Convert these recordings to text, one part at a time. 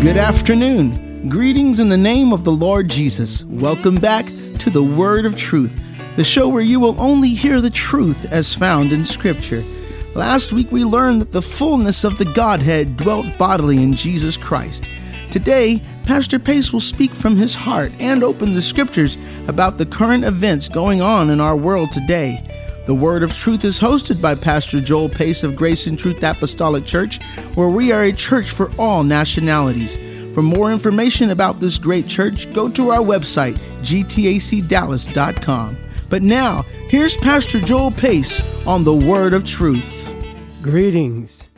Good afternoon. Greetings in the name of the Lord Jesus. Welcome back to the Word of Truth, the show where you will only hear the truth as found in Scripture. Last week we learned that the fullness of the Godhead dwelt bodily in Jesus Christ. Today, Pastor Pace will speak from his heart and open the Scriptures about the current events going on in our world today. The Word of Truth is hosted by Pastor Joel Pace of Grace and Truth Apostolic Church, where we are a church for all nationalities. For more information about this great church, go to our website, gtacdallas.com. But now, here's Pastor Joel Pace on the Word of Truth. Greetings.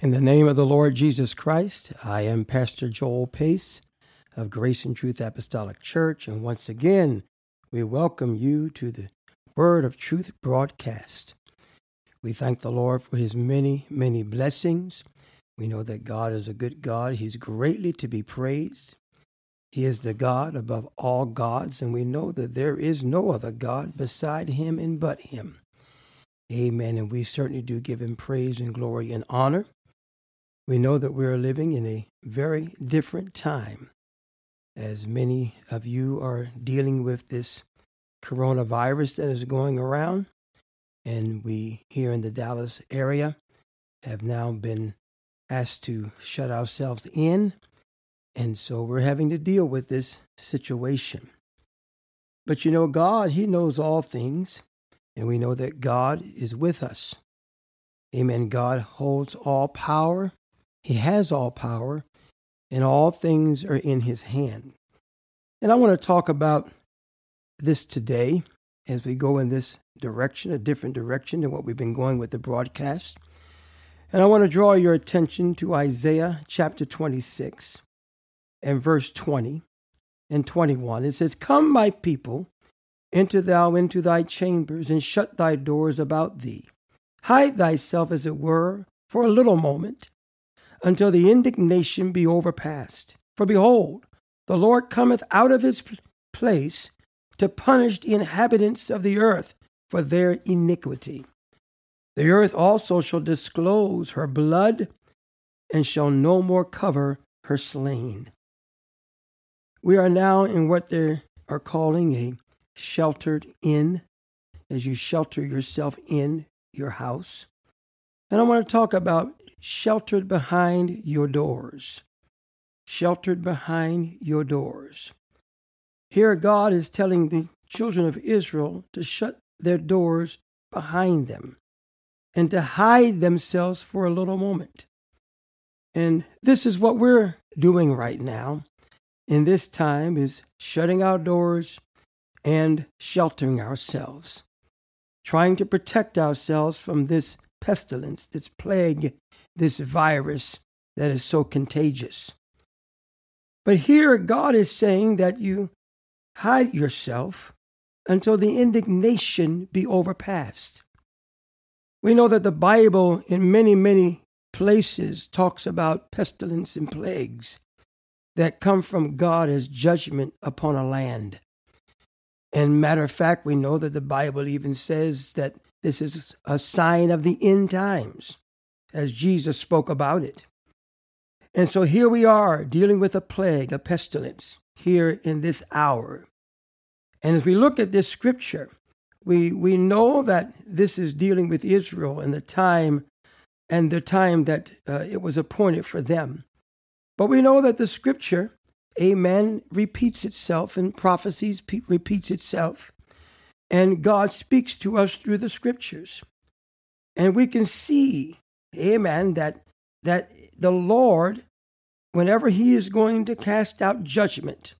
In the name of the Lord Jesus Christ, I am Pastor Joel Pace of Grace and Truth Apostolic Church, and once again, we welcome you to the Word of Truth broadcast. We thank the Lord for his many, many blessings. We know that God is a good God. He's greatly to be praised. He is the God above all gods, and we know that there is no other God beside him and but him. Amen. And we certainly do give him praise and glory and honor. We know that we are living in a very different time, as many of you are dealing with this coronavirus that is going around. And we here in the Dallas area have now been asked to shut ourselves in. And so we're having to deal with this situation. But you know, God, He knows all things. And we know that God is with us. Amen. God holds all power, He has all power, and all things are in His hand. And I want to talk about this today as we go in this direction, a different direction than what we've been going with the broadcast. And I want to draw your attention to Isaiah chapter 26 and verse 20 and 21. It says, Come, my people, enter thou into thy chambers, and shut thy doors about thee. Hide thyself, as it were, for a little moment, until the indignation be overpast. For behold, the Lord cometh out of his place to punish the inhabitants of the earth for their iniquity. The earth also shall disclose her blood and shall no more cover her slain. We are now in what they are calling a sheltered in, as you shelter yourself in your house. And I want to talk about sheltered behind your doors. Sheltered behind your doors. Here, God is telling the children of Israel to shut their doors behind them and to hide themselves for a little moment. And this is what we're doing right now in this time is shutting our doors and sheltering ourselves, trying to protect ourselves from this pestilence, this plague, this virus that is so contagious. But here God is saying that you hide yourself until the indignation be overpassed. We know that the Bible, in many, many places, talks about pestilence and plagues that come from God as judgment upon a land. And matter of fact, we know that the Bible even says that this is a sign of the end times, as Jesus spoke about it. And so here we are dealing with a plague, a pestilence, here in this hour. And as we look at this scripture, we, we know that this is dealing with Israel and the time and the time that uh, it was appointed for them. But we know that the scripture, amen, repeats itself and prophecies pe- repeats itself. And God speaks to us through the scriptures. And we can see, amen, that, that the Lord, whenever He is going to cast out judgment,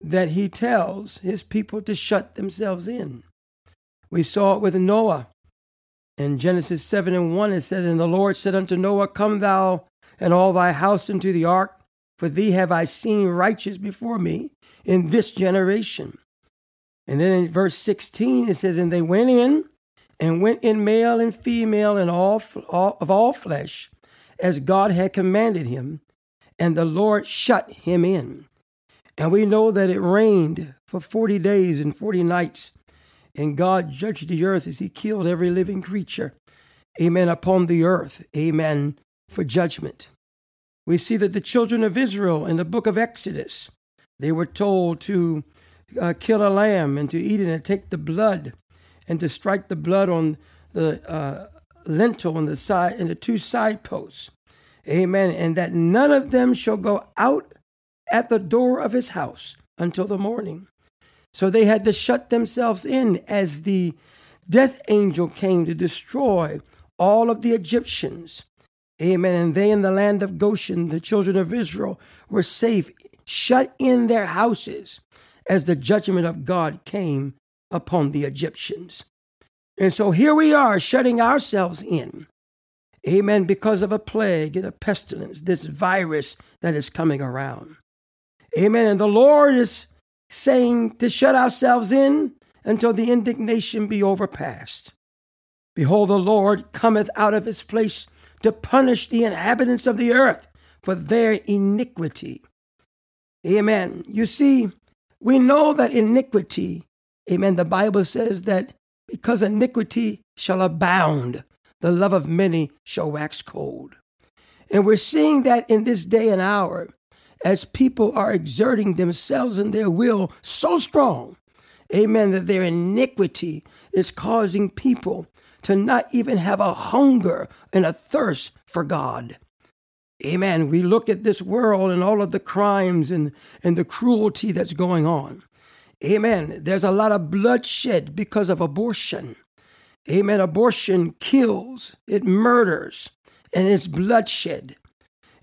that he tells his people to shut themselves in. We saw it with Noah. In Genesis 7 and 1, it said, And the Lord said unto Noah, Come thou and all thy house into the ark, for thee have I seen righteous before me in this generation. And then in verse 16, it says, And they went in, and went in male and female and all, all of all flesh, as God had commanded him, and the Lord shut him in. And we know that it rained for 40 days and 40 nights. And God judged the earth as he killed every living creature. Amen. Upon the earth. Amen. For judgment. we see that the children of Israel in the book of Exodus, they were told to uh, kill a lamb and to eat it and take the blood and to strike the blood on the uh, lintel on the side and the two side posts. Amen. And that none of them shall go out at the door of his house until the morning. So they had to shut themselves in as the death angel came to destroy all of the Egyptians. Amen. And they in the land of Goshen, the children of Israel, were safe, shut in their houses as the judgment of God came upon the Egyptians. And so here we are shutting ourselves in. Amen. Because of a plague and a pestilence, this virus that is coming around. Amen. And the Lord is saying to shut ourselves in until the indignation be overpassed. Behold, the Lord cometh out of his place to punish the inhabitants of the earth for their iniquity. Amen. You see, we know that iniquity, amen, the Bible says that because iniquity shall abound, the love of many shall wax cold. And we're seeing that in this day and hour as people are exerting themselves and their will so strong, amen, that their iniquity is causing people to not even have a hunger and a thirst for God. Amen. We look at this world and all of the crimes and, and the cruelty that's going on. Amen. There's a lot of bloodshed because of abortion. Amen. Abortion kills, it murders, and it's bloodshed.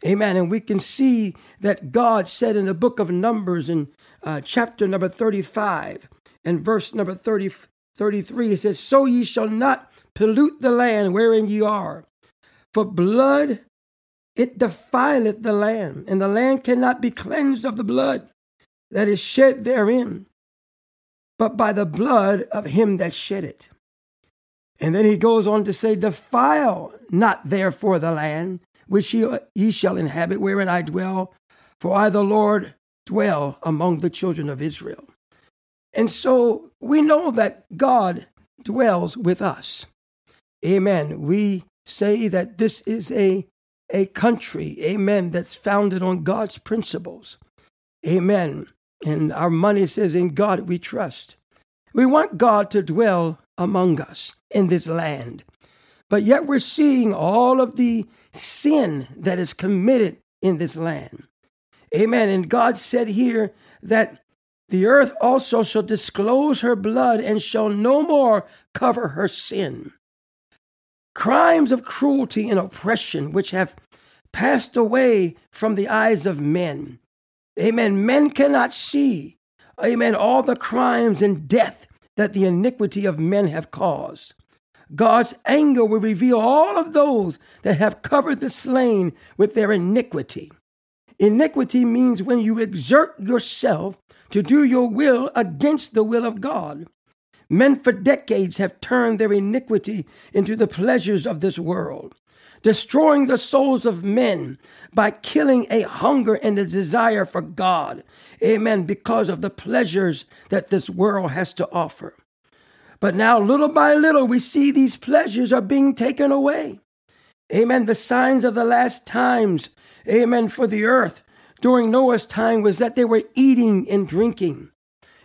Amen. And we can see that God said in the book of Numbers in uh, chapter number 35 and verse number 30, 33, it says, So ye shall not pollute the land wherein ye are, for blood it defileth the land, and the land cannot be cleansed of the blood that is shed therein, but by the blood of him that shed it. And then he goes on to say, Defile not therefore the land which ye, shall inhabit, wherein I dwell, for I, the Lord, dwell among the children of Israel. And so we know that God dwells with us. Amen. We say that this is a, a country, amen, that's founded on God's principles. Amen. And our money says, In God we trust. We want God to dwell among us in this land. But yet we're seeing all of the sin that is committed in this land. Amen. And God said here that the earth also shall disclose her blood and shall no more cover her sin. Crimes of cruelty and oppression which have passed away from the eyes of men. Amen. Men cannot see, amen, all the crimes and death that the iniquity of men have caused. God's anger will reveal all of those that have covered the slain with their iniquity. Iniquity means when you exert yourself to do your will against the will of God. Men for decades have turned their iniquity into the pleasures of this world, destroying the souls of men by killing a hunger and a desire for God. Amen. Because of the pleasures that this world has to offer. But now, little by little, we see these pleasures are being taken away. Amen. The signs of the last times, amen, for the earth during Noah's time was that they were eating and drinking.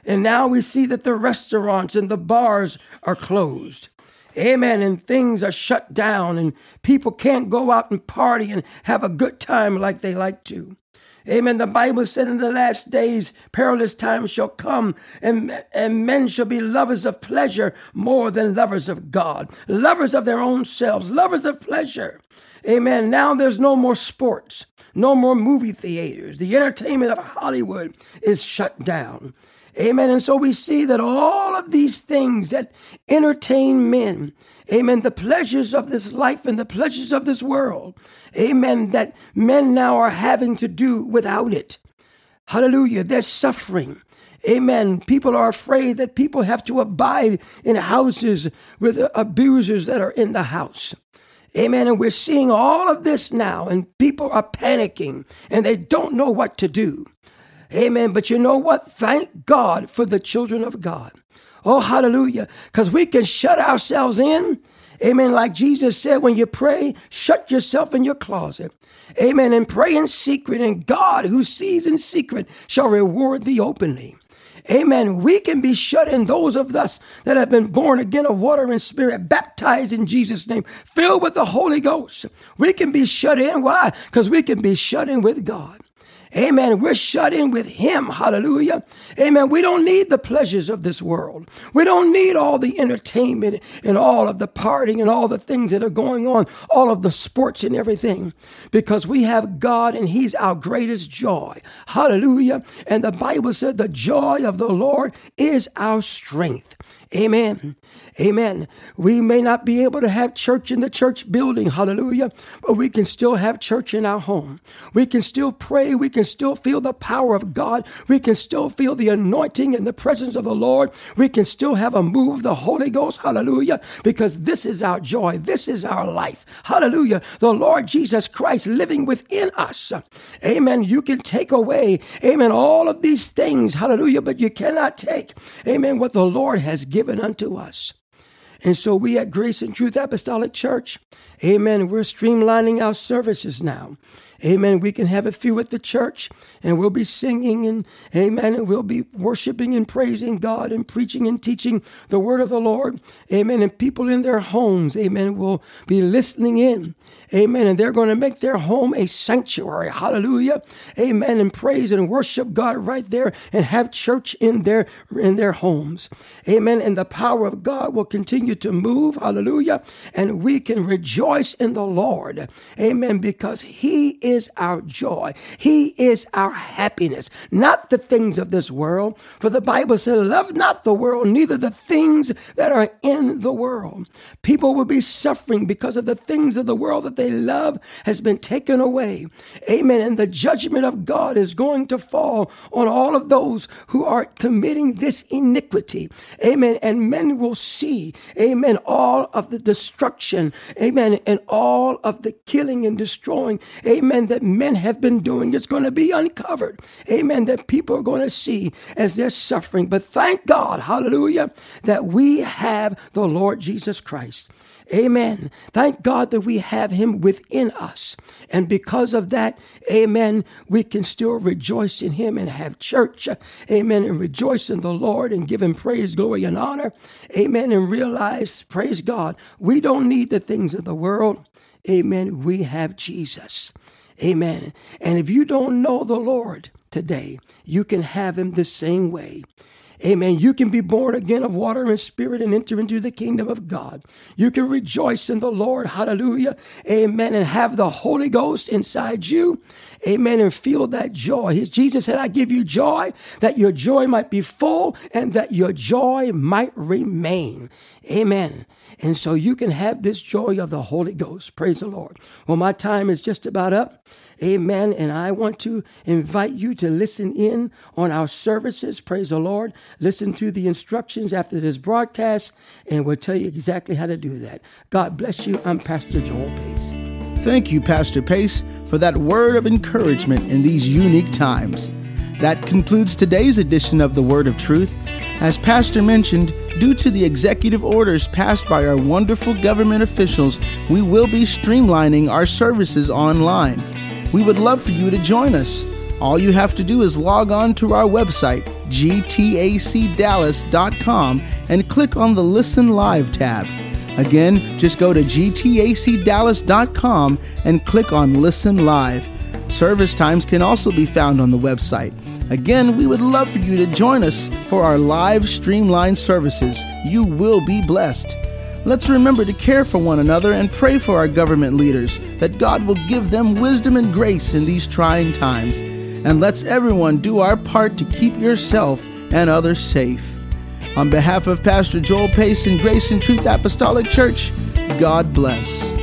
And now we see that the restaurants and the bars are closed. Amen. And things are shut down, and people can't go out and party and have a good time like they like to. Amen. The Bible said in the last days, perilous times shall come, and, and men shall be lovers of pleasure more than lovers of God, lovers of their own selves, lovers of pleasure. Amen. Now there's no more sports, no more movie theaters. The entertainment of Hollywood is shut down. Amen. And so we see that all of these things that entertain men, amen, the pleasures of this life and the pleasures of this world, amen, that men now are having to do without it. Hallelujah. They're suffering. Amen. People are afraid that people have to abide in houses with abusers that are in the house. Amen. And we're seeing all of this now, and people are panicking and they don't know what to do. Amen. But you know what? Thank God for the children of God. Oh, hallelujah. Because we can shut ourselves in Amen. Like Jesus said, when you pray, shut yourself in your closet. Amen. And pray in secret, and God, who sees in secret, shall reward thee openly. Amen. We can be shut in, those of us that have been born again of water and spirit, baptized in Jesus' name, filled with the Holy Ghost. We can be shut in. Why? Because we can be shut in with God. Amen. We're shut in with Him. Hallelujah. Amen. We don't need the pleasures of this world. We don't need all the entertainment and all of the partying and all the things that are going on, all of the sports and everything, because we have God and He's our greatest joy. Hallelujah. And the Bible said the joy of the Lord is our strength. Amen. Amen. We may not be able to have church in the church building, hallelujah, but we can still have church in our home. We can still pray. We can still feel the power of God. We can still feel the anointing and the presence of the Lord. We can still have a move of the Holy Ghost, hallelujah, because this is our joy. This is our life, hallelujah. The Lord Jesus Christ living within us. Amen. You can take away, amen, all of these things, hallelujah, but you cannot take, amen, what the Lord has given given unto us. And so we at Grace and Truth Apostolic Church, amen, we're streamlining our services now. Amen. We can have a few at the church and we'll be singing and amen. And we'll be worshiping and praising God and preaching and teaching the word of the Lord. Amen. And people in their homes, amen, will be listening in. Amen. And they're going to make their home a sanctuary. Hallelujah. Amen. And praise and worship God right there and have church in their in their homes. Amen. And the power of God will continue to move. Hallelujah. And we can rejoice in the Lord. Amen. Because He is is our joy. He is our happiness, not the things of this world. For the Bible said, Love not the world, neither the things that are in the world. People will be suffering because of the things of the world that they love has been taken away. Amen. And the judgment of God is going to fall on all of those who are committing this iniquity. Amen. And men will see, amen, all of the destruction, amen, and all of the killing and destroying, amen amen, that men have been doing. is going to be uncovered, amen, that people are going to see as they're suffering. But thank God, hallelujah, that we have the Lord Jesus Christ. Amen. Thank God that we have him within us. And because of that, amen, we can still rejoice in him and have church. Amen. And rejoice in the Lord and give him praise, glory, and honor. Amen. And realize, praise God, we don't need the things of the world. Amen. We have Jesus. Amen. And if you don't know the Lord today, you can have him the same way. Amen. You can be born again of water and spirit and enter into the kingdom of God. You can rejoice in the Lord. Hallelujah. Amen. And have the Holy Ghost inside you. Amen. And feel that joy. Jesus said, I give you joy that your joy might be full and that your joy might remain. Amen. And so you can have this joy of the Holy Ghost. Praise the Lord. Well, my time is just about up. Amen. And I want to invite you to listen in on our services. Praise the Lord. Listen to the instructions after this broadcast, and we'll tell you exactly how to do that. God bless you. I'm Pastor Joel Pace. Thank you, Pastor Pace, for that word of encouragement in these unique times. That concludes today's edition of the Word of Truth. As Pastor mentioned, due to the executive orders passed by our wonderful government officials, we will be streamlining our services online. We would love for you to join us. All you have to do is log on to our website, gtacdallas.com, and click on the Listen Live tab. Again, just go to gtacdallas.com and click on Listen Live. Service times can also be found on the website. Again, we would love for you to join us for our live streamline services. You will be blessed. Let's remember to care for one another and pray for our government leaders that God will give them wisdom and grace in these trying times. And let's everyone do our part to keep yourself and others safe. On behalf of Pastor Joel Pace and Grace and Truth Apostolic Church, God bless.